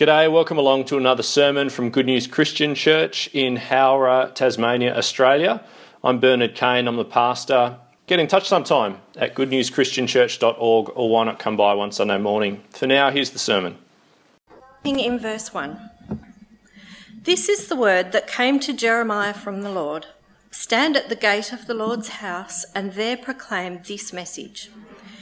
G'day, welcome along to another sermon from Good News Christian Church in Howrah, Tasmania, Australia. I'm Bernard Kane, I'm the pastor. Get in touch sometime at goodnewschristianchurch.org or why not come by one Sunday morning. For now, here's the sermon. In verse 1 This is the word that came to Jeremiah from the Lord Stand at the gate of the Lord's house and there proclaim this message.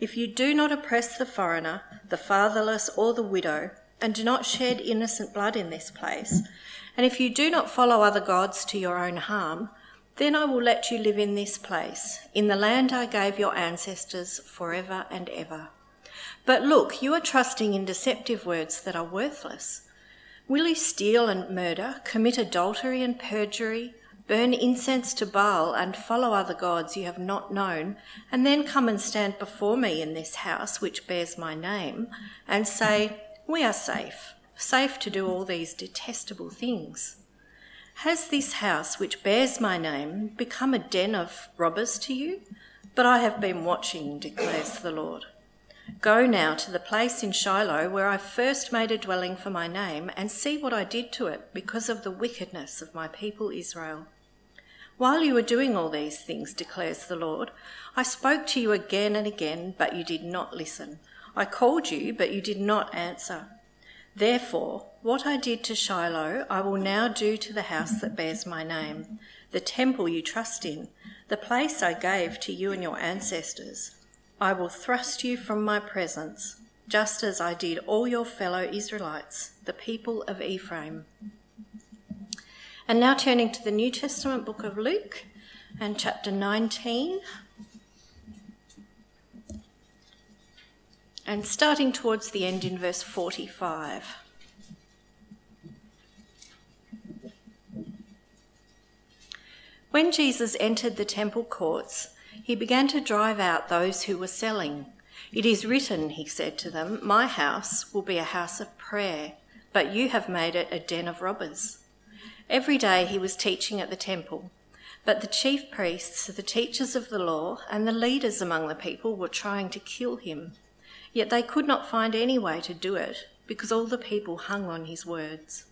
if you do not oppress the foreigner, the fatherless, or the widow, and do not shed innocent blood in this place, and if you do not follow other gods to your own harm, then I will let you live in this place, in the land I gave your ancestors forever and ever. But look, you are trusting in deceptive words that are worthless. Will you steal and murder, commit adultery and perjury, burn incense to Baal, and follow other gods you have not known, and then come and stand before me in this house which bears my name, and say, We are safe, safe to do all these detestable things. Has this house which bears my name become a den of robbers to you? But I have been watching, declares the Lord. Go now to the place in Shiloh where I first made a dwelling for my name, and see what I did to it because of the wickedness of my people Israel. While you were doing all these things, declares the Lord, I spoke to you again and again, but you did not listen. I called you, but you did not answer. Therefore, what I did to Shiloh, I will now do to the house that bears my name, the temple you trust in, the place I gave to you and your ancestors. I will thrust you from my presence, just as I did all your fellow Israelites, the people of Ephraim. And now turning to the New Testament book of Luke and chapter 19. And starting towards the end in verse 45. When Jesus entered the temple courts, he began to drive out those who were selling. It is written, he said to them, My house will be a house of prayer, but you have made it a den of robbers. Every day he was teaching at the temple, but the chief priests, the teachers of the law, and the leaders among the people were trying to kill him. Yet they could not find any way to do it because all the people hung on his words.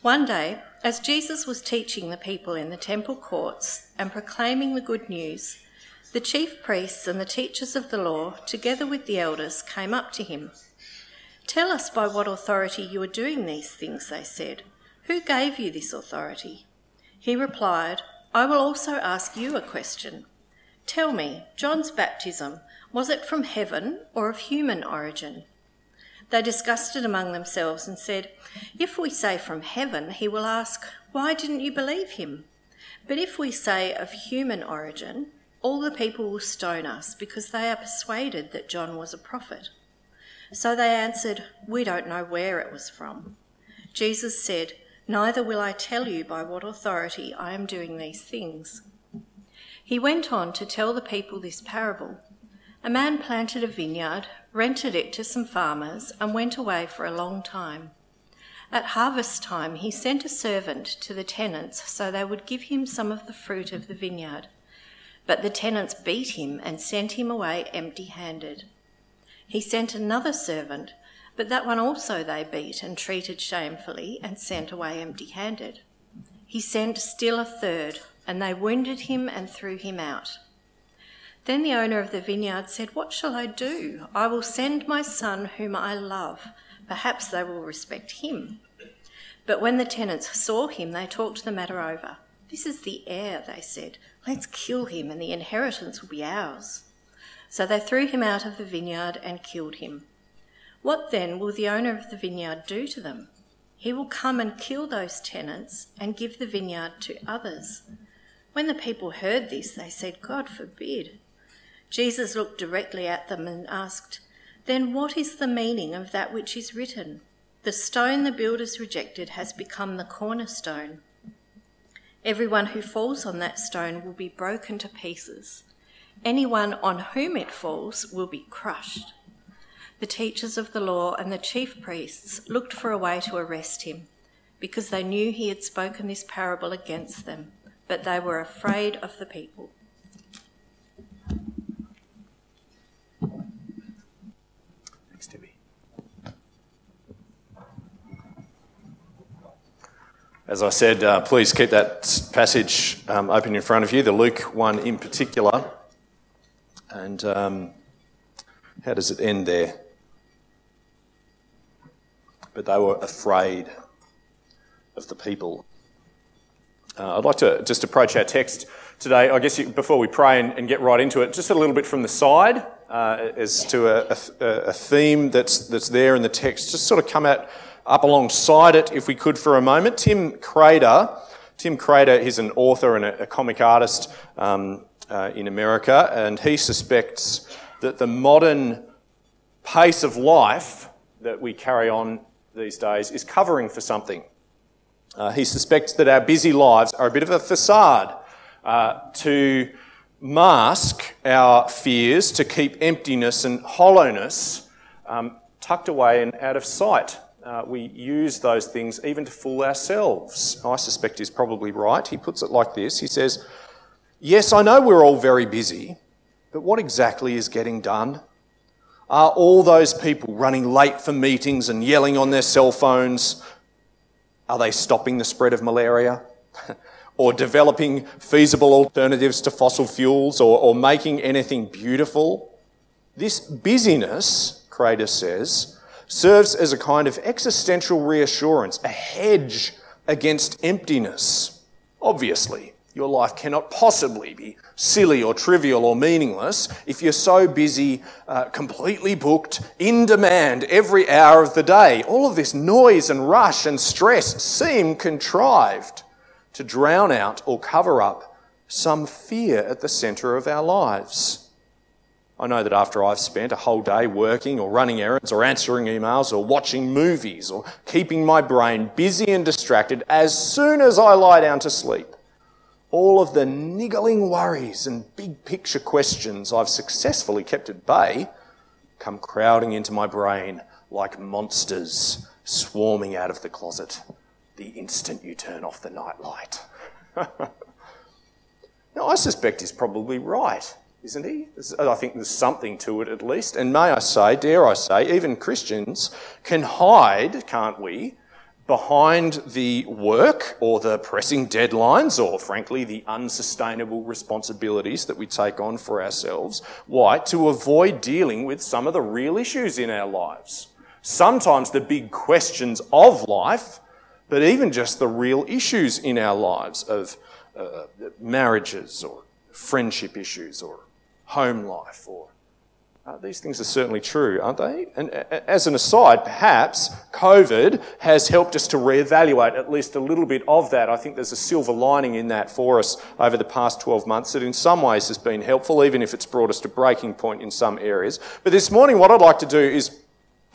One day, as Jesus was teaching the people in the temple courts and proclaiming the good news, the chief priests and the teachers of the law, together with the elders, came up to him. Tell us by what authority you are doing these things, they said. Who gave you this authority? He replied, I will also ask you a question. Tell me, John's baptism, was it from heaven or of human origin? They discussed it among themselves and said, If we say from heaven, he will ask, Why didn't you believe him? But if we say of human origin, all the people will stone us because they are persuaded that John was a prophet. So they answered, We don't know where it was from. Jesus said, Neither will I tell you by what authority I am doing these things. He went on to tell the people this parable. A man planted a vineyard, rented it to some farmers, and went away for a long time. At harvest time, he sent a servant to the tenants so they would give him some of the fruit of the vineyard. But the tenants beat him and sent him away empty handed. He sent another servant but that one also they beat and treated shamefully and sent away empty handed. He sent still a third, and they wounded him and threw him out. Then the owner of the vineyard said, What shall I do? I will send my son whom I love. Perhaps they will respect him. But when the tenants saw him, they talked the matter over. This is the heir, they said. Let's kill him, and the inheritance will be ours. So they threw him out of the vineyard and killed him. What then will the owner of the vineyard do to them? He will come and kill those tenants and give the vineyard to others. When the people heard this, they said, God forbid. Jesus looked directly at them and asked, Then what is the meaning of that which is written? The stone the builders rejected has become the cornerstone. Everyone who falls on that stone will be broken to pieces. Anyone on whom it falls will be crushed. The teachers of the law and the chief priests looked for a way to arrest him because they knew he had spoken this parable against them, but they were afraid of the people. Thanks, Debbie. As I said, uh, please keep that passage um, open in front of you, the Luke one in particular. And um, how does it end there? But they were afraid of the people. Uh, I'd like to just approach our text today, I guess you, before we pray and, and, get right into it, just a little bit from the side uh, as to a, a, a, theme that's, that's there in the text. Just sort of come at, up alongside it, if we could, for a moment. Tim Kreider, Tim Kreider, he's an author and a, a comic artist um, uh, in America, and he suspects that the modern pace of life that we carry on these days is covering for something. Uh, he suspects that our busy lives are a bit of a facade uh, to mask our fears, to keep emptiness and hollowness um, tucked away and out of sight. Uh, we use those things even to fool ourselves. I suspect he's probably right. He puts it like this He says, Yes, I know we're all very busy, but what exactly is getting done? Are all those people running late for meetings and yelling on their cell phones, are they stopping the spread of malaria? or developing feasible alternatives to fossil fuels or, or making anything beautiful? This busyness, Kreider says, serves as a kind of existential reassurance, a hedge against emptiness. Obviously, your life cannot possibly be silly or trivial or meaningless if you're so busy, uh, completely booked, in demand every hour of the day. All of this noise and rush and stress seem contrived to drown out or cover up some fear at the centre of our lives. I know that after I've spent a whole day working or running errands or answering emails or watching movies or keeping my brain busy and distracted, as soon as I lie down to sleep, all of the niggling worries and big picture questions I've successfully kept at bay come crowding into my brain like monsters swarming out of the closet the instant you turn off the nightlight. now, I suspect he's probably right, isn't he? I think there's something to it at least. And may I say, dare I say, even Christians can hide, can't we, behind the work or the pressing deadlines or, frankly, the unsustainable responsibilities that we take on for ourselves. Why? To avoid dealing with some of the real issues in our lives. Sometimes the big questions of life, but even just the real issues in our lives of uh, marriages or friendship issues or home life or uh, these things are certainly true, aren't they? And as an aside, perhaps COVID has helped us to reevaluate at least a little bit of that. I think there's a silver lining in that for us over the past 12 months that in some ways has been helpful, even if it's brought us to breaking point in some areas. But this morning, what I'd like to do is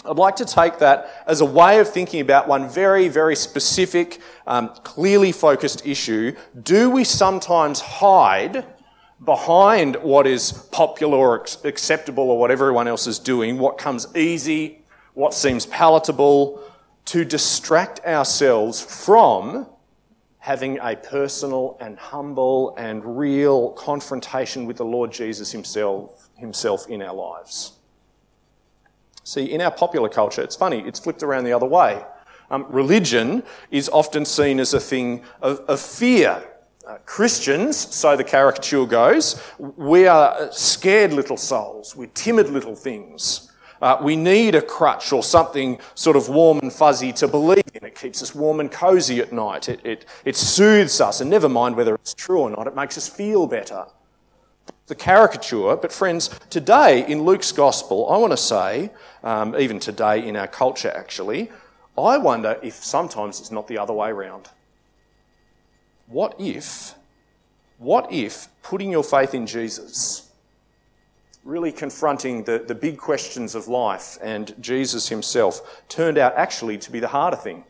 I'd like to take that as a way of thinking about one very, very specific, um, clearly focused issue. Do we sometimes hide behind what is popular or acceptable or what everyone else is doing, what comes easy, what seems palatable, to distract ourselves from having a personal and humble and real confrontation with the Lord Jesus himself, himself in our lives. See, in our popular culture, it's funny, it's flipped around the other way. Um, religion is often seen as a thing of, of fear uh, Christians, so the caricature goes, we are scared little souls. We're timid little things. Uh, we need a crutch or something sort of warm and fuzzy to believe in. It keeps us warm and cozy at night. It, it, it soothes us, and never mind whether it's true or not, it makes us feel better. The caricature, but friends, today in Luke's gospel, I want to say, um, even today in our culture actually, I wonder if sometimes it's not the other way around. What if, what if putting your faith in Jesus really confronting the, the big questions of life, and Jesus himself turned out actually to be the harder thing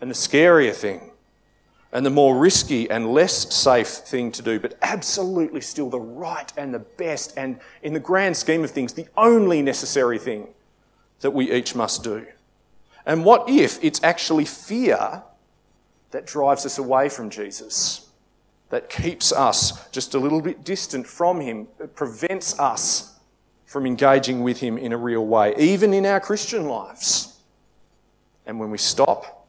and the scarier thing and the more risky and less safe thing to do, but absolutely still the right and the best, and in the grand scheme of things, the only necessary thing that we each must do. And what if it's actually fear that drives us away from Jesus, that keeps us just a little bit distant from Him, that prevents us from engaging with Him in a real way, even in our Christian lives? And when we stop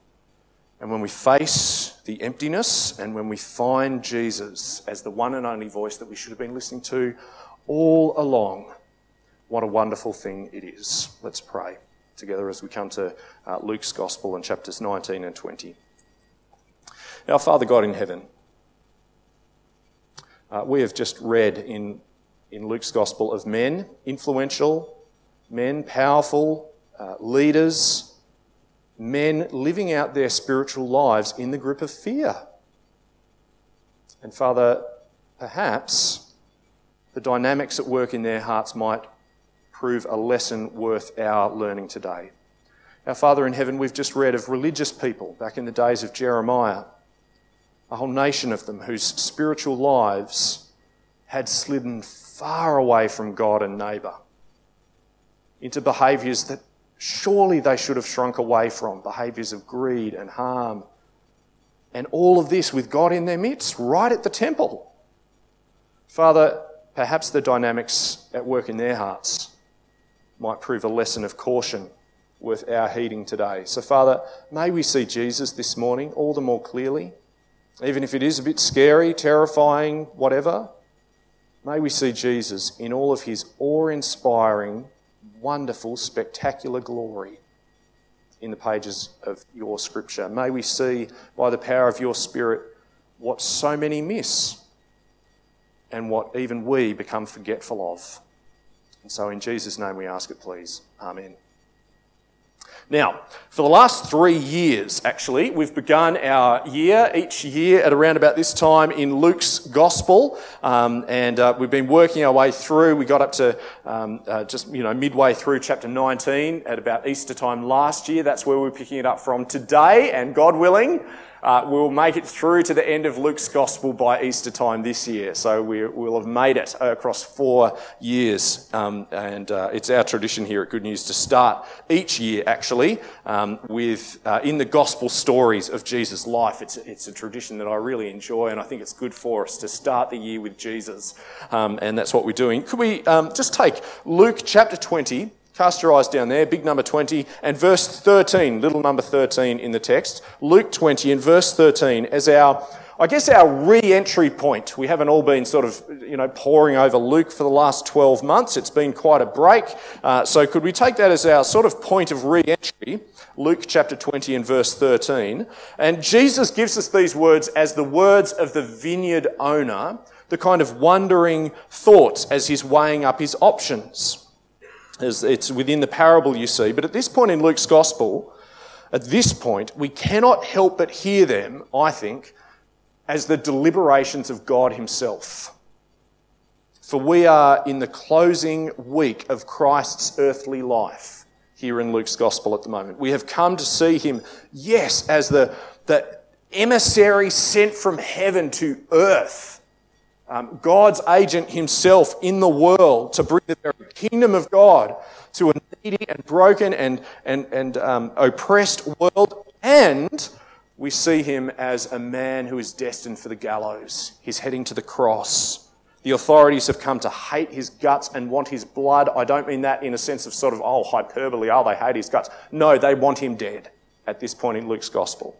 and when we face the emptiness and when we find Jesus as the one and only voice that we should have been listening to all along, what a wonderful thing it is. Let's pray together as we come to uh, Luke's Gospel in chapters 19 and 20. Our Father God in heaven, uh, we have just read in, in Luke's Gospel of men, influential men, powerful uh, leaders men living out their spiritual lives in the grip of fear. And Father, perhaps the dynamics at work in their hearts might prove a lesson worth our learning today. Our Father in heaven, we've just read of religious people back in the days of Jeremiah, a whole nation of them whose spiritual lives had slidden far away from God and neighbour into behaviours that surely they should have shrunk away from behaviours of greed and harm. And all of this with God in their midst, right at the temple. Father, perhaps the dynamics at work in their hearts might prove a lesson of caution worth our heeding today. So, Father, may we see Jesus this morning all the more clearly, even if it is a bit scary, terrifying, whatever. May we see Jesus in all of his awe inspiring wonderful, spectacular glory in the pages of your scripture. May we see by the power of your Spirit what so many miss and what even we become forgetful of. And so, in Jesus' name, we ask it, please. Amen. Now, for the last three years, actually, we've begun our year each year at around about this time in Luke's Gospel, um, and uh, we've been working our way through. We got up to um, uh, just you know midway through chapter 19 at about Easter time last year. That's where we're picking it up from today, and God willing, uh, we'll make it through to the end of Luke's Gospel by Easter time this year. So we, will have made it across four years. Um, and uh, it's our tradition here at Good News to start each year, actually, um, with uh, in the Gospel stories of Jesus' life. It's, it's a tradition that I really enjoy, and I think it's good for us to start the year with Jesus. Um, and that's what we're doing. Could we um, just take Luke chapter 20? Cast your eyes down there, big number 20, and verse 13, little number 13 in the text. Luke 20 and verse 13 as our, I guess, our re entry point. We haven't all been sort of, you know, poring over Luke for the last 12 months. It's been quite a break. Uh, so could we take that as our sort of point of re entry? Luke chapter 20 and verse 13. And Jesus gives us these words as the words of the vineyard owner, the kind of wondering thoughts as he's weighing up his options. It's within the parable you see. But at this point in Luke's gospel, at this point, we cannot help but hear them, I think, as the deliberations of God Himself. For we are in the closing week of Christ's earthly life here in Luke's gospel at the moment. We have come to see Him, yes, as the, the emissary sent from heaven to earth um, God's agent himself in the world to bring the very kingdom of God to a needy and broken and, and, and um, oppressed world. And we see him as a man who is destined for the gallows. He's heading to the cross. The authorities have come to hate his guts and want his blood. I don't mean that in a sense of sort of, oh, hyperbole, oh, they hate his guts. No, they want him dead at this point in Luke's gospel.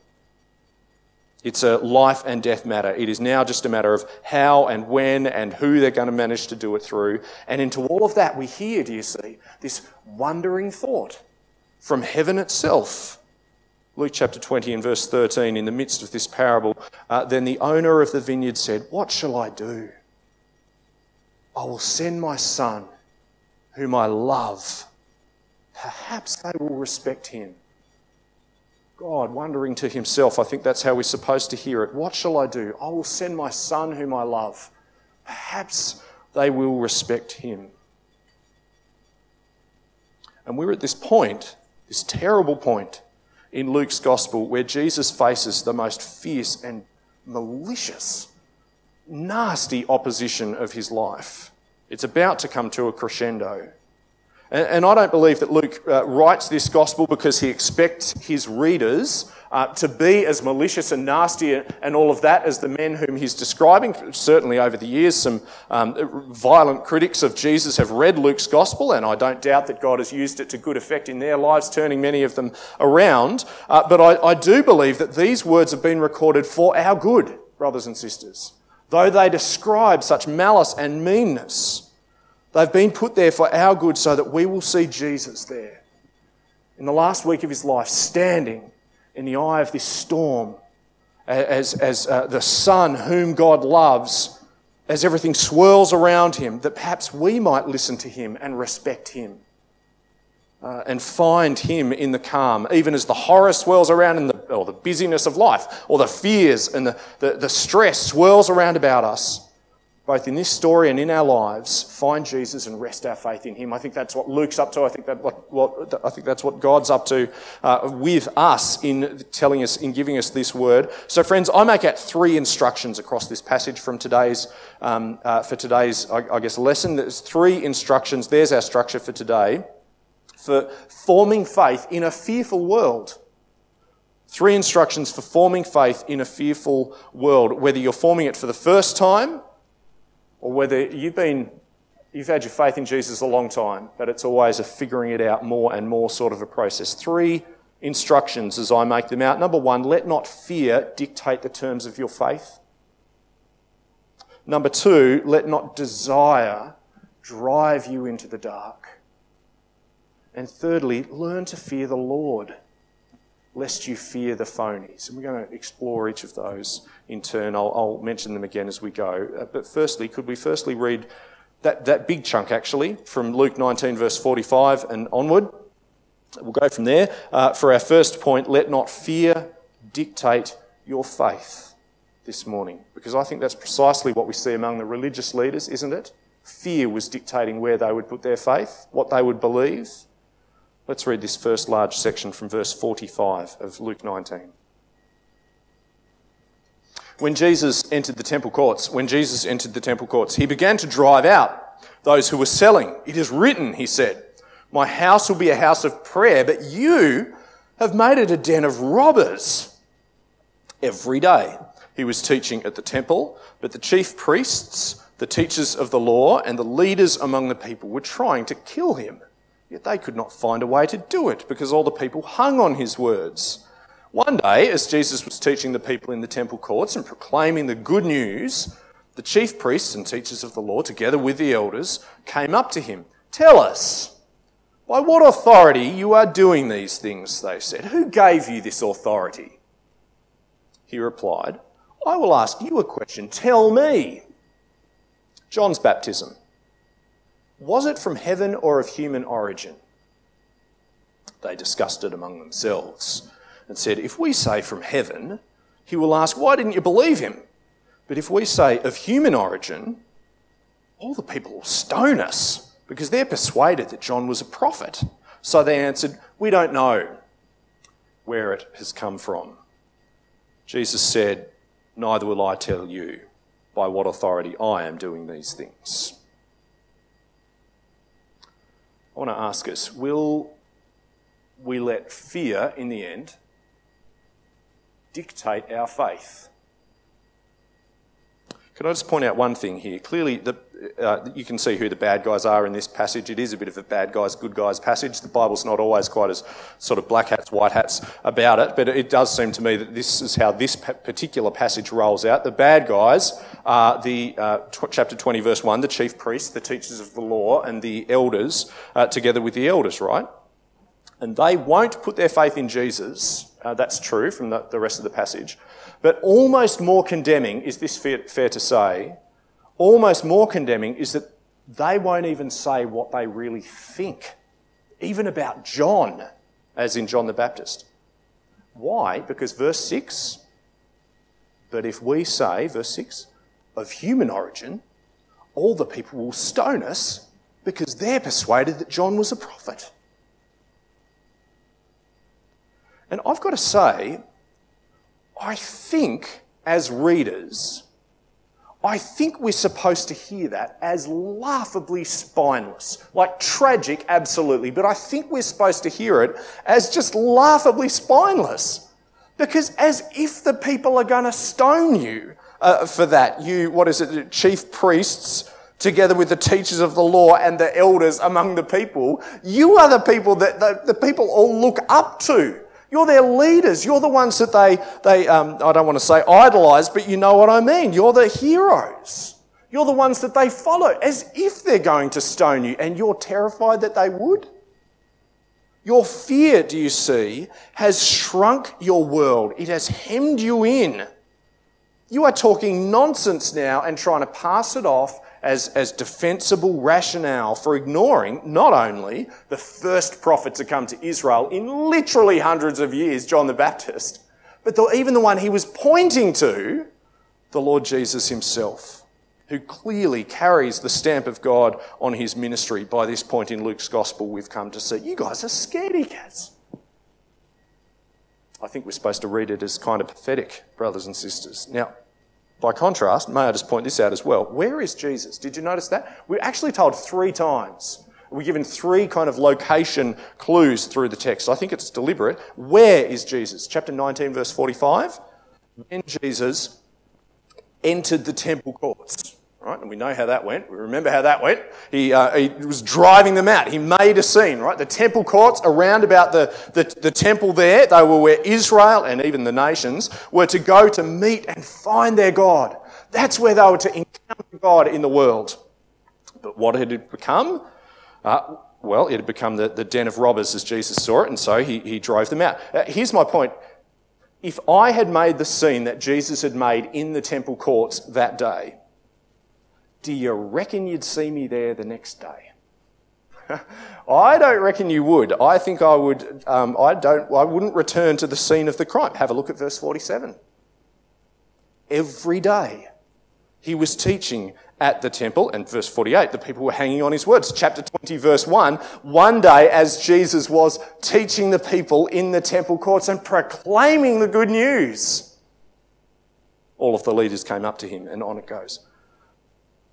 It's a life and death matter. It is now just a matter of how and when and who they're going to manage to do it through. And into all of that, we hear, do you see, this wondering thought from heaven itself. Luke chapter 20 and verse 13, in the midst of this parable, uh, then the owner of the vineyard said, What shall I do? I will send my son, whom I love. Perhaps they will respect him. God, wondering to himself, I think that's how we're supposed to hear it. What shall I do? I will send my son whom I love. Perhaps they will respect him. And we're at this point, this terrible point in Luke's gospel, where Jesus faces the most fierce and malicious, nasty opposition of his life. It's about to come to a crescendo. And, and I don't believe that Luke uh, writes this gospel because he expects his readers uh, to be as malicious and nasty and all of that as the men whom he's describing. Certainly, over the years, some um, violent critics of Jesus have read Luke's gospel, and I don't doubt that God has used it to good effect in their lives, turning many of them around. Uh, but I, I do believe that these words have been recorded for our good, brothers and sisters. Though they describe such malice and meanness, They've been put there for our good so that we will see Jesus there in the last week of his life, standing in the eye of this storm as, as uh, the Son whom God loves, as everything swirls around him, that perhaps we might listen to him and respect him. Uh, and find him in the calm, even as the horror swirls around in the, or the busyness of life, or the fears and the, the, the stress swirls around about us both in this story and in our lives, find Jesus and rest our faith in Him. I think that's what Luke's up to. I think that what, what I think that's what God's up to uh, with us in telling us, in giving us this word. So, friends, I make out three instructions across this passage from today's um, uh, for today's, I, I guess, lesson. There's three instructions. There's our structure for today for forming faith in a fearful world. Three instructions for forming faith in a fearful world, whether you're forming it for the first time or whether you've been you've had your faith in Jesus a long time, but it's always a figuring it out more and more sort of a process. Three instructions as I make them out. Number one, let not fear dictate the terms of your faith. Number two, let not desire drive you into the dark. And thirdly, learn to fear the Lord, lest you fear the phonies. And we're going to explore each of those in turn. I'll, I'll mention them again as we go. Uh, but firstly, could we firstly read that, that big chunk actually from Luke 19, verse 45 and onward? We'll go from there. Uh, for our first point, let not fear dictate your faith this morning, because I think that's precisely what we see among the religious leaders, isn't it? Fear was dictating where they would put their faith, what they would believe. Let's read this first large section from verse 45 of Luke 19. When Jesus entered the temple courts, when Jesus entered the temple courts, he began to drive out those who were selling. It is written, he said, My house will be a house of prayer, but you have made it a den of robbers. Every day he was teaching at the temple, but the chief priests, the teachers of the law, and the leaders among the people were trying to kill him. Yet they could not find a way to do it because all the people hung on his words. One day, as Jesus was teaching the people in the temple courts and proclaiming the good news, the chief priests and teachers of the law, together with the elders, came up to him. Tell us, by what authority you are doing these things, they said. Who gave you this authority? He replied, I will ask you a question. Tell me. John's baptism. Was it from heaven or of human origin? They discussed it among themselves and said, If we say from heaven, he will ask, Why didn't you believe him? But if we say of human origin, all the people will stone us because they're persuaded that John was a prophet. So they answered, We don't know where it has come from. Jesus said, Neither will I tell you by what authority I am doing these things. I want to ask us will we let fear in the end dictate our faith. Can I just point out one thing here? Clearly, the, uh, you can see who the bad guys are in this passage. It is a bit of a bad guys, good guys passage. The Bible's not always quite as sort of black hats, white hats about it, but it does seem to me that this is how this particular passage rolls out. The bad guys are the uh, t- chapter 20, verse 1, the chief priests, the teachers of the law, and the elders, uh, together with the elders, right? And they won't put their faith in Jesus uh, that's true from the, the, rest of the passage. But almost more condemning, is this fair, fair to say? Almost more condemning is that they won't even say what they really think, even about John, as in John the Baptist. Why? Because verse 6, but if we say, verse 6, of human origin, all the people will stone us because they're persuaded that John was a prophet. And I've got to say, I think as readers, I think we're supposed to hear that as laughably spineless. Like tragic, absolutely, but I think we're supposed to hear it as just laughably spineless. Because as if the people are going to stone you uh, for that. You, what is it, chief priests, together with the teachers of the law and the elders among the people, you are the people that the, the people all look up to. You're their leaders. You're the ones that they, they um, I don't want to say idolize, but you know what I mean. You're the heroes. You're the ones that they follow as if they're going to stone you, and you're terrified that they would. Your fear, do you see, has shrunk your world. It has hemmed you in. You are talking nonsense now and trying to pass it off as, as defensible rationale for ignoring not only the first prophet to come to Israel in literally hundreds of years, John the Baptist, but the, even the one he was pointing to, the Lord Jesus himself, who clearly carries the stamp of God on his ministry by this point in Luke's gospel we've come to see. You guys are scaredy cats. I think we're supposed to read it as kind of pathetic, brothers and sisters. Now, by contrast, may I just point this out as well? Where is Jesus? Did you notice that? We're actually told three times. We're given three kind of location clues through the text. I think it's deliberate. Where is Jesus? Chapter 19, verse 45. When Jesus entered the temple courts. Right? And we know how that went. We remember how that went. He, uh, he was driving them out. He made a scene, right? The temple courts around about the, the, the temple there, they were where Israel and even the nations were to go to meet and find their God. That's where they were to encounter God in the world. But what had it become? Uh, well, it had become the, the den of robbers as Jesus saw it, and so he, he drove them out. Uh, here's my point. If I had made the scene that Jesus had made in the temple courts that day, do you reckon you'd see me there the next day? I don't reckon you would. I think I would. Um, I don't. I wouldn't return to the scene of the crime. Have a look at verse forty-seven. Every day, he was teaching at the temple, and verse forty-eight, the people were hanging on his words. Chapter twenty, verse one. One day, as Jesus was teaching the people in the temple courts and proclaiming the good news, all of the leaders came up to him, and on it goes.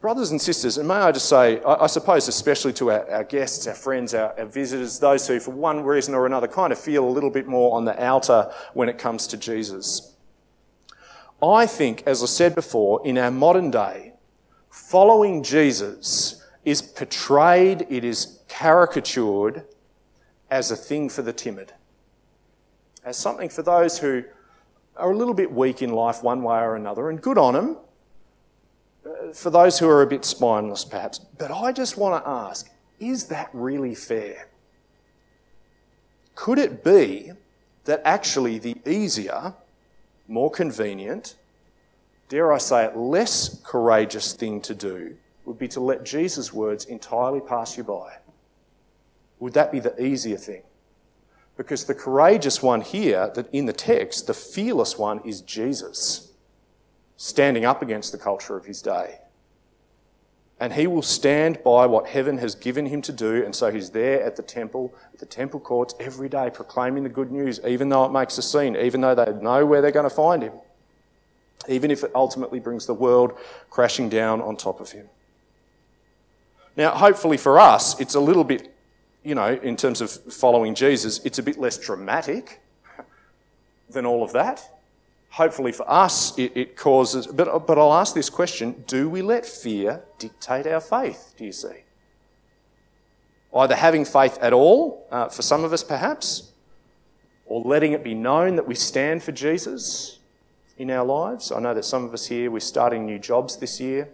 Brothers and sisters, and may I just say, I, I suppose especially to our, our guests, our friends, our, our, visitors, those who for one reason or another kind of feel a little bit more on the outer when it comes to Jesus. I think, as I said before, in our modern day, following Jesus is portrayed, it is caricatured as a thing for the timid, as something for those who are a little bit weak in life one way or another, and good on them for those who are a bit spineless, perhaps. But I just want to ask is that really fair? Could it be that actually the easier, more convenient, dare I say it, less courageous thing to do would be to let Jesus' words entirely pass you by? Would that be the easier thing? Because the courageous one here, that in the text, the fearless one is Jesus standing up against the culture of his day. And he will stand by what heaven has given him to do, and so he's there at the temple, at the temple courts every day, proclaiming the good news, even though it makes a scene, even though they know where they're going to find him, even if it ultimately brings the world crashing down on top of him. Now, hopefully for us, it's a little bit, you know, in terms of following Jesus, it's a bit less dramatic than all of that hopefully for us, it, it, causes. But, but I'll ask this question do we let fear dictate our faith, do you see? Either having faith at all, uh, for some of us perhaps, or letting it be known that we stand for Jesus in our lives. I know that some of us here, we're starting new jobs this year,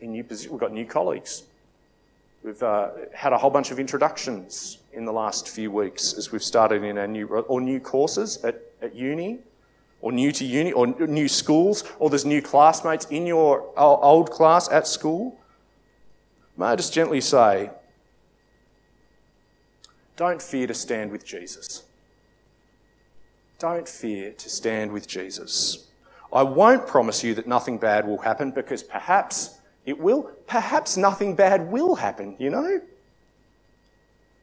in new. We've got new colleagues. We've uh, had a whole bunch of introductions in the last few weeks as we've started in our new or new courses at, at uni or new to uni, or new schools, or there's new classmates in your old class at school, may I just gently say, don't fear to stand with Jesus. Don't fear to stand with Jesus. I won't promise you that nothing bad will happen because perhaps it will. Perhaps nothing bad will happen, you know?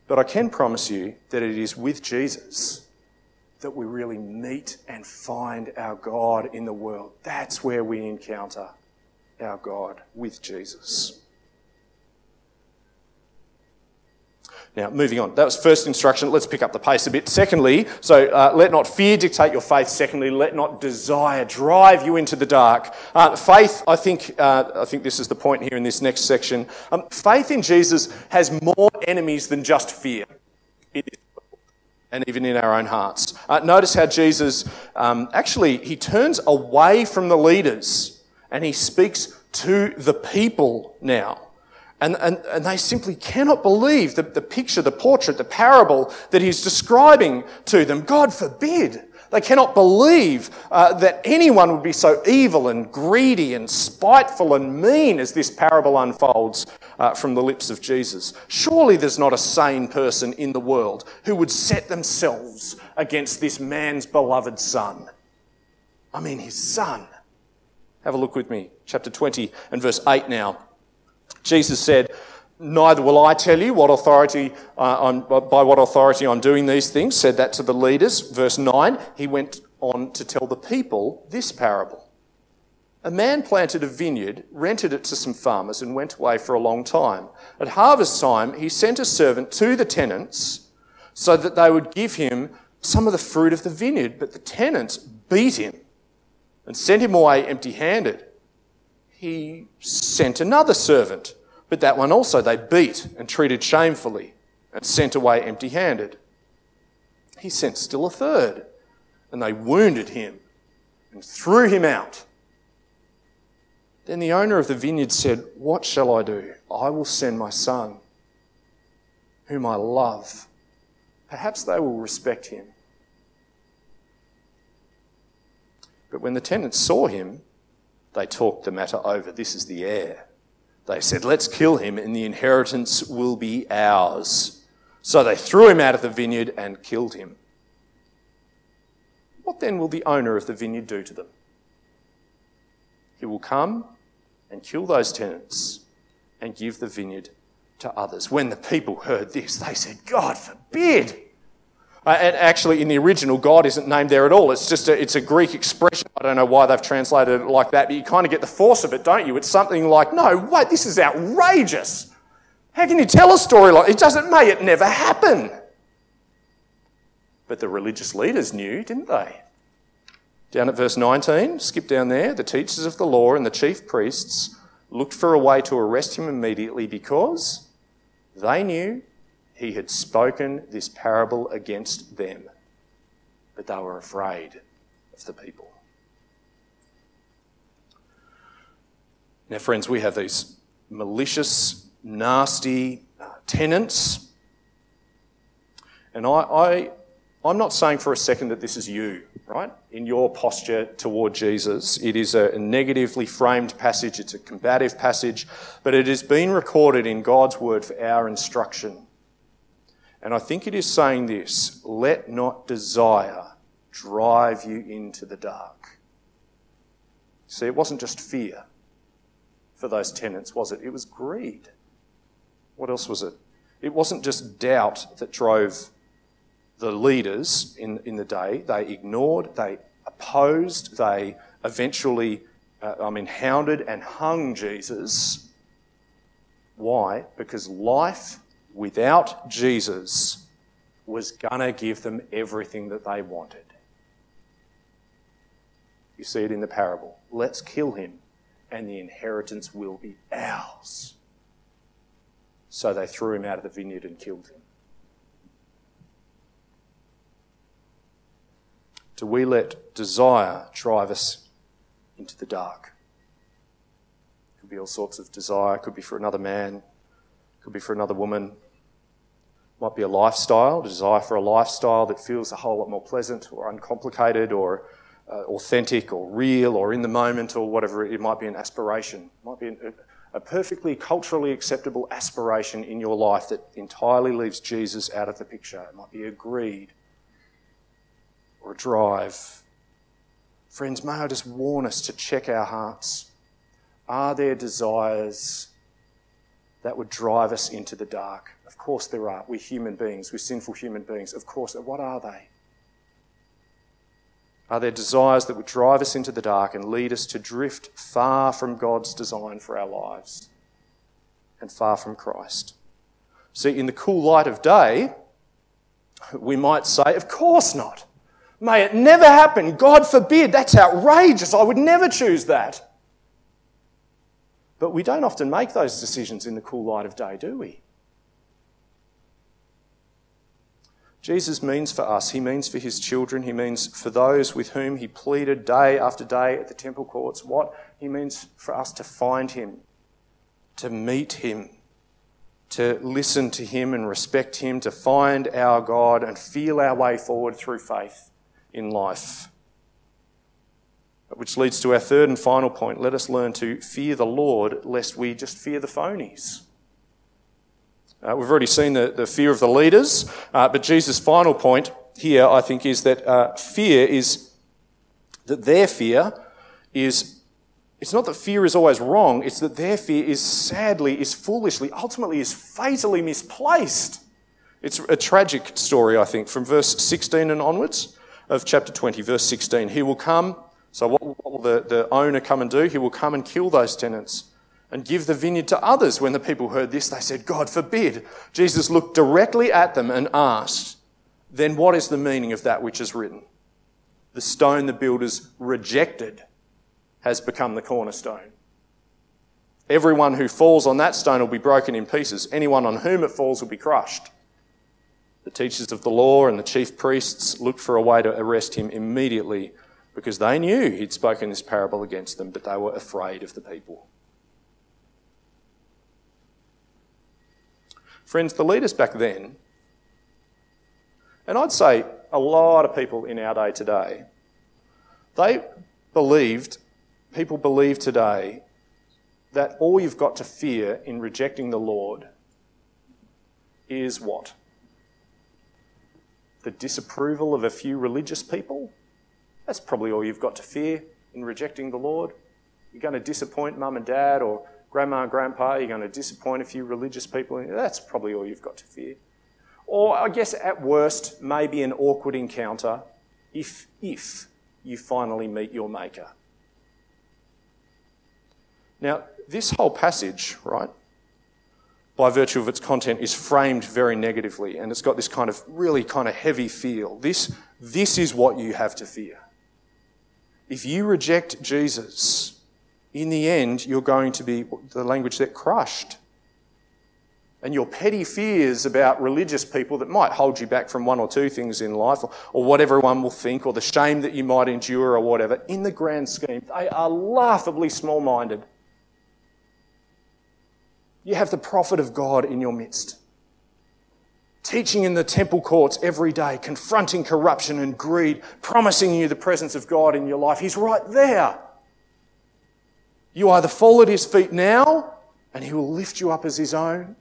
But I can promise you that it is with Jesus that we really meet and find our God in the world. That's where we encounter our God with Jesus. Now, moving on. That was first instruction. Let's pick up the pace a bit. Secondly, so uh, let not fear dictate your faith. Secondly, let not desire drive you into the dark. Uh, faith, I think, uh, I think this is the point here in this next section. Um, faith in Jesus has more enemies than just fear. And even in our own hearts. Uh, notice how Jesus um, actually he turns away from the leaders and he speaks to the people now. And, and, and they simply cannot believe the, the picture, the portrait, the parable that he's describing to them. God forbid. They cannot believe uh, that anyone would be so evil and greedy and spiteful and mean as this parable unfolds uh, from the lips of Jesus. Surely there's not a sane person in the world who would set themselves against this man's beloved son. I mean, his son. Have a look with me, chapter 20 and verse 8 now. Jesus said, Neither will I tell you what authority, uh, by what authority I'm doing these things. Said that to the leaders. Verse 9, he went on to tell the people this parable. A man planted a vineyard, rented it to some farmers, and went away for a long time. At harvest time, he sent a servant to the tenants so that they would give him some of the fruit of the vineyard. But the tenants beat him and sent him away empty handed he sent another servant, but that one also they beat and treated shamefully and sent away empty handed. He sent still a third, and they wounded him and threw him out. Then the owner of the vineyard said, What shall I do? I will send my son, whom I love. Perhaps they will respect him. But when the tenants saw him, they talked the matter over. This is the heir. They said, Let's kill him, and the inheritance will be ours. So they threw him out of the vineyard and killed him. What then will the owner of the vineyard do to them? He will come and kill those tenants and give the vineyard to others. When the people heard this, they said, God forbid. Uh, and actually, in the original, God isn't named there at all. It's just a, it's a Greek expression. I don't know why they've translated it like that, but you kind of get the force of it, don't you? It's something like, no, wait, this is outrageous. How can you tell a story like it doesn't may it never happen? But the religious leaders knew, didn't they? Down at verse 19, skip down there, the teachers of the law and the chief priests looked for a way to arrest him immediately because they knew he had spoken this parable against them, but they were afraid of the people. Now, friends, we have these malicious, nasty tenants. And I, I, I'm not saying for a second that this is you, right? In your posture toward Jesus. It is a negatively framed passage, it's a combative passage, but it has been recorded in God's word for our instruction. And I think it is saying this let not desire drive you into the dark. See, it wasn't just fear for those tenants, was it? It was greed. What else was it? It wasn't just doubt that drove the leaders in, in the day. They ignored, they opposed, they eventually, uh, I mean, hounded and hung Jesus. Why? Because life without Jesus was going to give them everything that they wanted. You see it in the parable. Let's kill him, and the inheritance will be ours. So they threw him out of the vineyard and killed him. Do we let desire drive us into the dark? It Could be all sorts of desire, It could be for another man, it could be for another woman, It might be a lifestyle, a desire for a lifestyle that feels a whole lot more pleasant or uncomplicated or uh, authentic or real or in the moment or whatever. It might be an aspiration. It might be an, a perfectly culturally acceptable aspiration in your life that entirely leaves Jesus out of the picture. It might be a greed or a drive. Friends, may I just warn us to check our hearts. Are there desires that would drive us into the dark? Of course there are. We're human beings. We're sinful human beings. Of course. What are they? Are there desires that would drive us into the dark and lead us to drift far from God's design for our lives and far from Christ? See, in the cool light of day, we might say, Of course not. May it never happen. God forbid. That's outrageous. I would never choose that. But we don't often make those decisions in the cool light of day, do we? Jesus means for us, he means for his children, he means for those with whom he pleaded day after day at the temple courts. What? He means for us to find him, to meet him, to listen to him and respect him, to find our God and feel our way forward through faith in life. Which leads to our third and final point. Let us learn to fear the Lord lest we just fear the phonies. Uh, we've already seen the, the fear of the leaders, uh, but Jesus' final point here, I think, is that uh, fear is that their fear is. It's not that fear is always wrong, it's that their fear is sadly, is foolishly, ultimately is fatally misplaced. It's a tragic story, I think, from verse 16 and onwards of chapter 20, verse 16. He will come, so what will the, the owner come and do? He will come and kill those tenants and give the vineyard to others. When the people heard this, they said, God forbid. Jesus looked directly at them and asked, Then what is the meaning of that which is written? The stone the builders rejected has become the cornerstone. Everyone who falls on that stone will be broken in pieces. Anyone on whom it falls will be crushed. The teachers of the law and the chief priests looked for a way to arrest him immediately because they knew he'd spoken this parable against them, but they were afraid of the people. Friends, the leaders back then, and I'd say a lot of people in our day today, they believed, people believe today, that all you've got to fear in rejecting the Lord is what? The disapproval of a few religious people? That's probably all you've got to fear in rejecting the Lord. You're going to disappoint mum and dad or grandma and grandpa, you're going to disappoint a few religious people. That's probably all you've got to fear. Or I guess at worst, maybe an awkward encounter if, if you finally meet your maker. Now, this whole passage, right, by virtue of its content, is framed very negatively and it's got this kind of really kind of heavy feel. This, this is what you have to fear. If you reject Jesus, in the end, you're going to be, the language that crushed. And your petty fears about religious people that might hold you back from one or two things in life, or, or what everyone will think, or the shame that you might endure, or whatever, in the grand scheme, they are laughably small minded. You have the prophet of God in your midst, teaching in the temple courts every day, confronting corruption and greed, promising you the presence of God in your life. He's right there. You either fall at his feet now and he will lift you up as his own,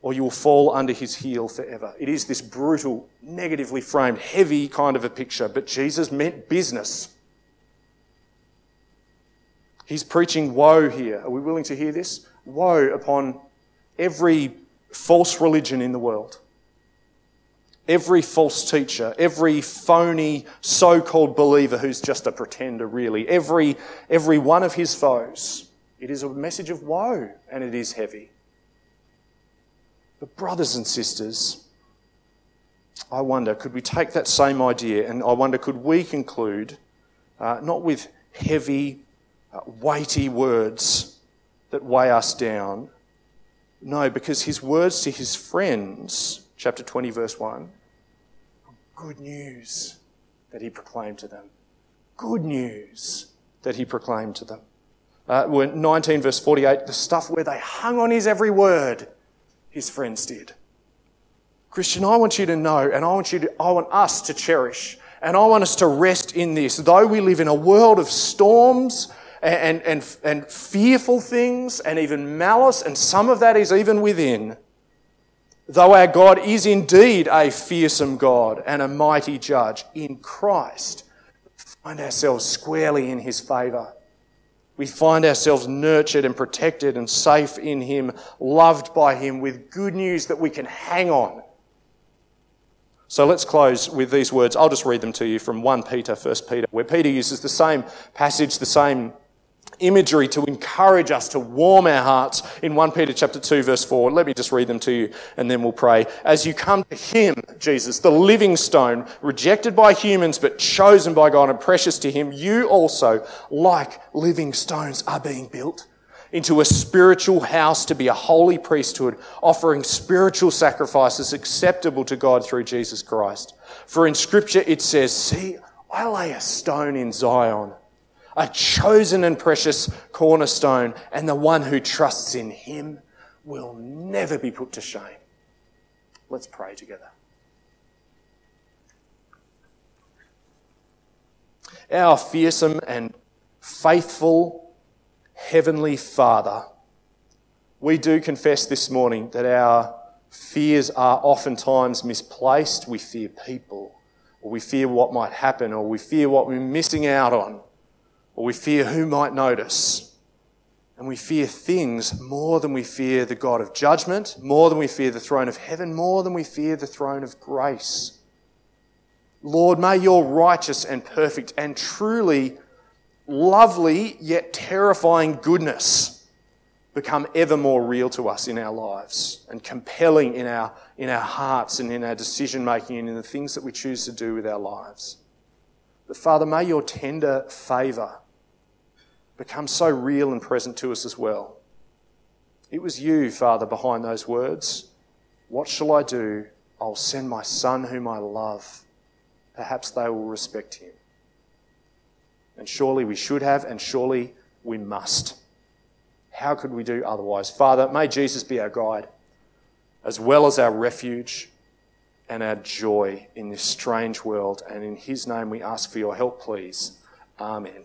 or you will fall under his heel forever. It is this brutal, negatively framed, heavy kind of a picture, but Jesus meant business. He's preaching woe here. Are we willing to hear this? Woe upon every false religion in the world every false teacher, every phony so called believer who's just a pretender, really, every, every one of his foes. It is a message of woe and it is heavy. But, brothers and sisters, I wonder, could we take that same idea and I wonder, could we conclude, uh, not with heavy, weighty words that weigh us down? No, because his words to his friends chapter 20, verse 1. Good news that he proclaimed to them. Good news that he proclaimed to them. Uh, 19, verse 48, the stuff where they hung on his every word, his friends did. Christian, I want you to know, and I want you to, I want us to cherish, and I want us to rest in this. Though we live in a world of storms and, and, and fearful things and even malice, and some of that is even within, Though our God is indeed a fearsome God and a mighty judge, in Christ, we find ourselves squarely in his favour. We find ourselves nurtured and protected and safe in him, loved by him, with good news that we can hang on. So let's close with these words. I'll just read them to you from 1 Peter, 1 Peter, where Peter uses the same passage, the same imagery to encourage us to warm our hearts in 1 Peter chapter 2 verse 4. Let me just read them to you and then we'll pray. As you come to him, Jesus, the living stone, rejected by humans but chosen by God and precious to him, you also, like living stones, are being built into a spiritual house to be a holy priesthood, offering spiritual sacrifices acceptable to God through Jesus Christ. For in scripture it says, see, I lay a stone in Zion, a chosen and precious cornerstone, and the one who trusts in him will never be put to shame. Let's pray together. Our fearsome and faithful Heavenly Father, we do confess this morning that our fears are oftentimes misplaced. We fear people, or we fear what might happen, or we fear what we're missing out on, or we fear who might notice. And we fear things more than we fear the God of judgment, more than we fear the throne of heaven, more than we fear the throne of grace. Lord, may your righteous and perfect and truly lovely yet terrifying goodness become ever more real to us in our lives and compelling in our, in our hearts and in our decision making and in the things that we choose to do with our lives. But Father, may your tender favour become so real and present to us as well. It was you, Father, behind those words. What shall I do? I'll send my son whom I love. Perhaps they will respect him. And surely we should have, and surely we must. How could we do otherwise? Father, may Jesus be our guide, as well as our refuge and our joy in this strange world. And in his name we ask for your help, please. Amen.